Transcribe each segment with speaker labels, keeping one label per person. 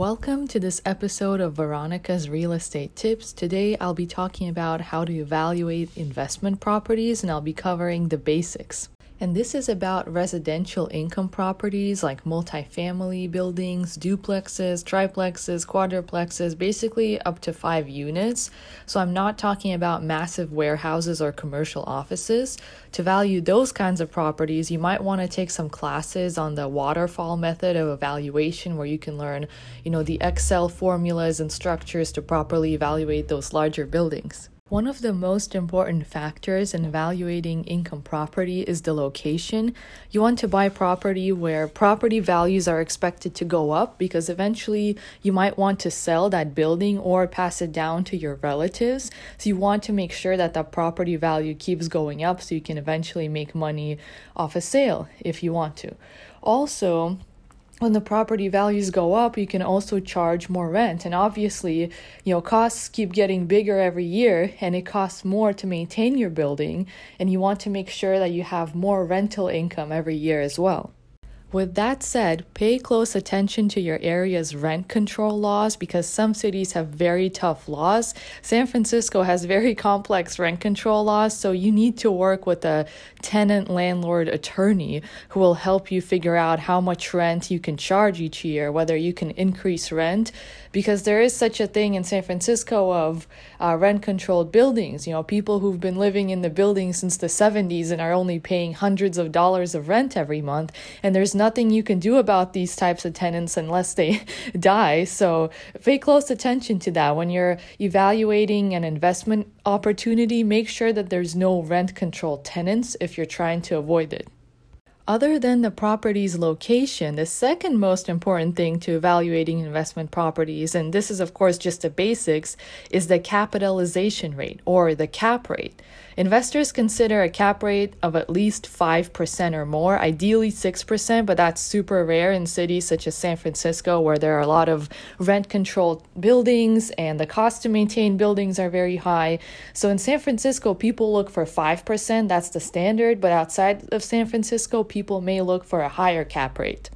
Speaker 1: Welcome to this episode of Veronica's Real Estate Tips. Today I'll be talking about how to evaluate investment properties and I'll be covering the basics. And this is about residential income properties like multifamily buildings, duplexes, triplexes, quadruplexes, basically up to five units. So I'm not talking about massive warehouses or commercial offices. To value those kinds of properties, you might want to take some classes on the waterfall method of evaluation where you can learn, you know, the Excel formulas and structures to properly evaluate those larger buildings. One of the most important factors in evaluating income property is the location. You want to buy property where property values are expected to go up because eventually you might want to sell that building or pass it down to your relatives. So you want to make sure that the property value keeps going up so you can eventually make money off a sale if you want to. Also, when the property values go up, you can also charge more rent. And obviously, you know, costs keep getting bigger every year and it costs more to maintain your building. And you want to make sure that you have more rental income every year as well. With that said, pay close attention to your area's rent control laws because some cities have very tough laws. San Francisco has very complex rent control laws, so you need to work with a tenant landlord attorney who will help you figure out how much rent you can charge each year, whether you can increase rent, because there is such a thing in San Francisco of uh, rent controlled buildings. You know, people who've been living in the building since the 70s and are only paying hundreds of dollars of rent every month, and there's nothing you can do about these types of tenants unless they die. So pay close attention to that. When you're evaluating an investment opportunity, make sure that there's no rent control tenants if you're trying to avoid it. Other than the property's location, the second most important thing to evaluating investment properties, and this is of course just the basics, is the capitalization rate or the cap rate. Investors consider a cap rate of at least 5% or more, ideally 6%, but that's super rare in cities such as San Francisco where there are a lot of rent controlled buildings and the cost to maintain buildings are very high. So in San Francisco, people look for 5%, that's the standard, but outside of San Francisco, people people may look for a higher cap rate.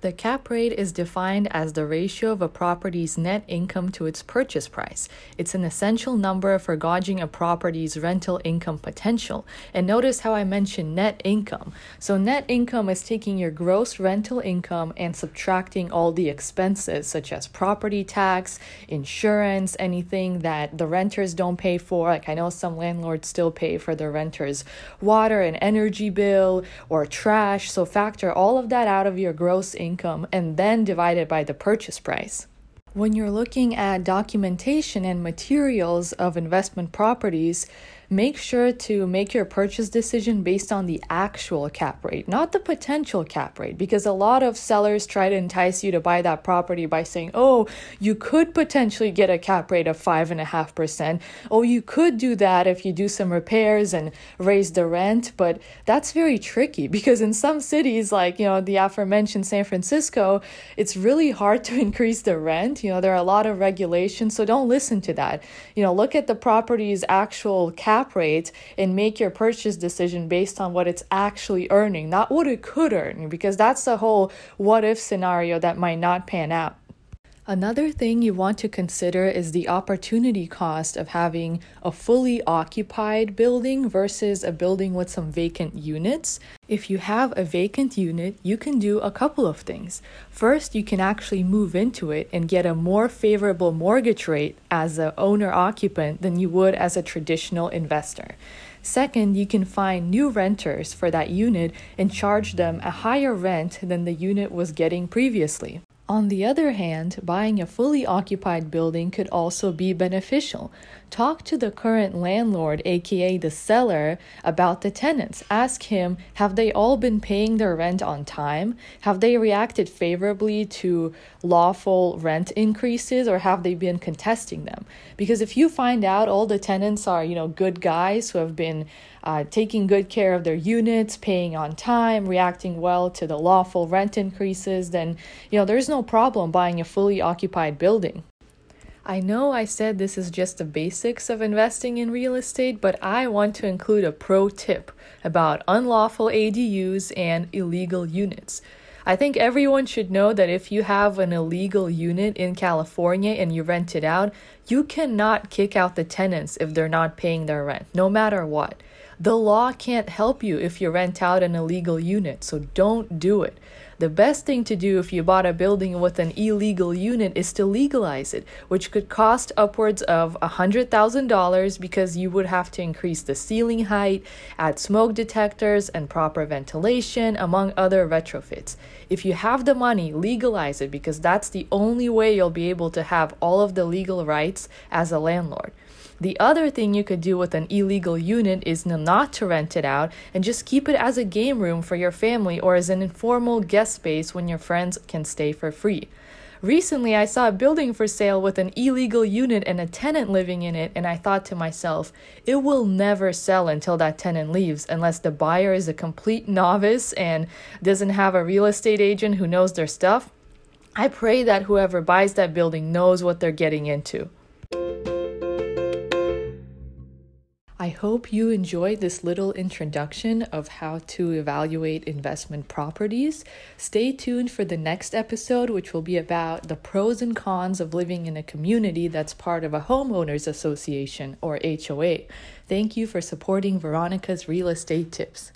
Speaker 1: The cap rate is defined as the ratio of a property's net income to its purchase price. It's an essential number for gauging a property's rental income potential. And notice how I mentioned net income. So, net income is taking your gross rental income and subtracting all the expenses, such as property tax, insurance, anything that the renters don't pay for. Like, I know some landlords still pay for their renters' water and energy bill or trash. So, factor all of that out of your gross income income and then divide it by the purchase price. When you're looking at documentation and materials of investment properties, make sure to make your purchase decision based on the actual cap rate, not the potential cap rate, because a lot of sellers try to entice you to buy that property by saying, oh, you could potentially get a cap rate of 5.5%. Oh, you could do that if you do some repairs and raise the rent. But that's very tricky because in some cities, like, you know, the aforementioned San Francisco, it's really hard to increase the rent. You know, there are a lot of regulations, so don't listen to that. You know, look at the property's actual cap cap and make your purchase decision based on what it's actually earning, not what it could earn, because that's the whole what if scenario that might not pan out. Another thing you want to consider is the opportunity cost of having a fully occupied building versus a building with some vacant units. If you have a vacant unit, you can do a couple of things. First, you can actually move into it and get a more favorable mortgage rate as an owner occupant than you would as a traditional investor. Second, you can find new renters for that unit and charge them a higher rent than the unit was getting previously. On the other hand, buying a fully occupied building could also be beneficial. Talk to the current landlord, aka the seller, about the tenants. Ask him have they all been paying their rent on time? Have they reacted favorably to lawful rent increases or have they been contesting them? Because if you find out all the tenants are, you know, good guys who have been uh, taking good care of their units, paying on time, reacting well to the lawful rent increases, then you know there's no problem buying a fully occupied building. I know I said this is just the basics of investing in real estate, but I want to include a pro tip about unlawful ADUs and illegal units. I think everyone should know that if you have an illegal unit in California and you rent it out, you cannot kick out the tenants if they're not paying their rent, no matter what. The law can't help you if you rent out an illegal unit, so don't do it. The best thing to do if you bought a building with an illegal unit is to legalize it, which could cost upwards of $100,000 because you would have to increase the ceiling height, add smoke detectors, and proper ventilation, among other retrofits. If you have the money, legalize it because that's the only way you'll be able to have all of the legal rights as a landlord. The other thing you could do with an illegal unit is not to rent it out and just keep it as a game room for your family or as an informal guest space when your friends can stay for free. Recently, I saw a building for sale with an illegal unit and a tenant living in it, and I thought to myself, it will never sell until that tenant leaves, unless the buyer is a complete novice and doesn't have a real estate agent who knows their stuff. I pray that whoever buys that building knows what they're getting into. I hope you enjoyed this little introduction of how to evaluate investment properties. Stay tuned for the next episode, which will be about the pros and cons of living in a community that's part of a homeowners association or HOA. Thank you for supporting Veronica's real estate tips.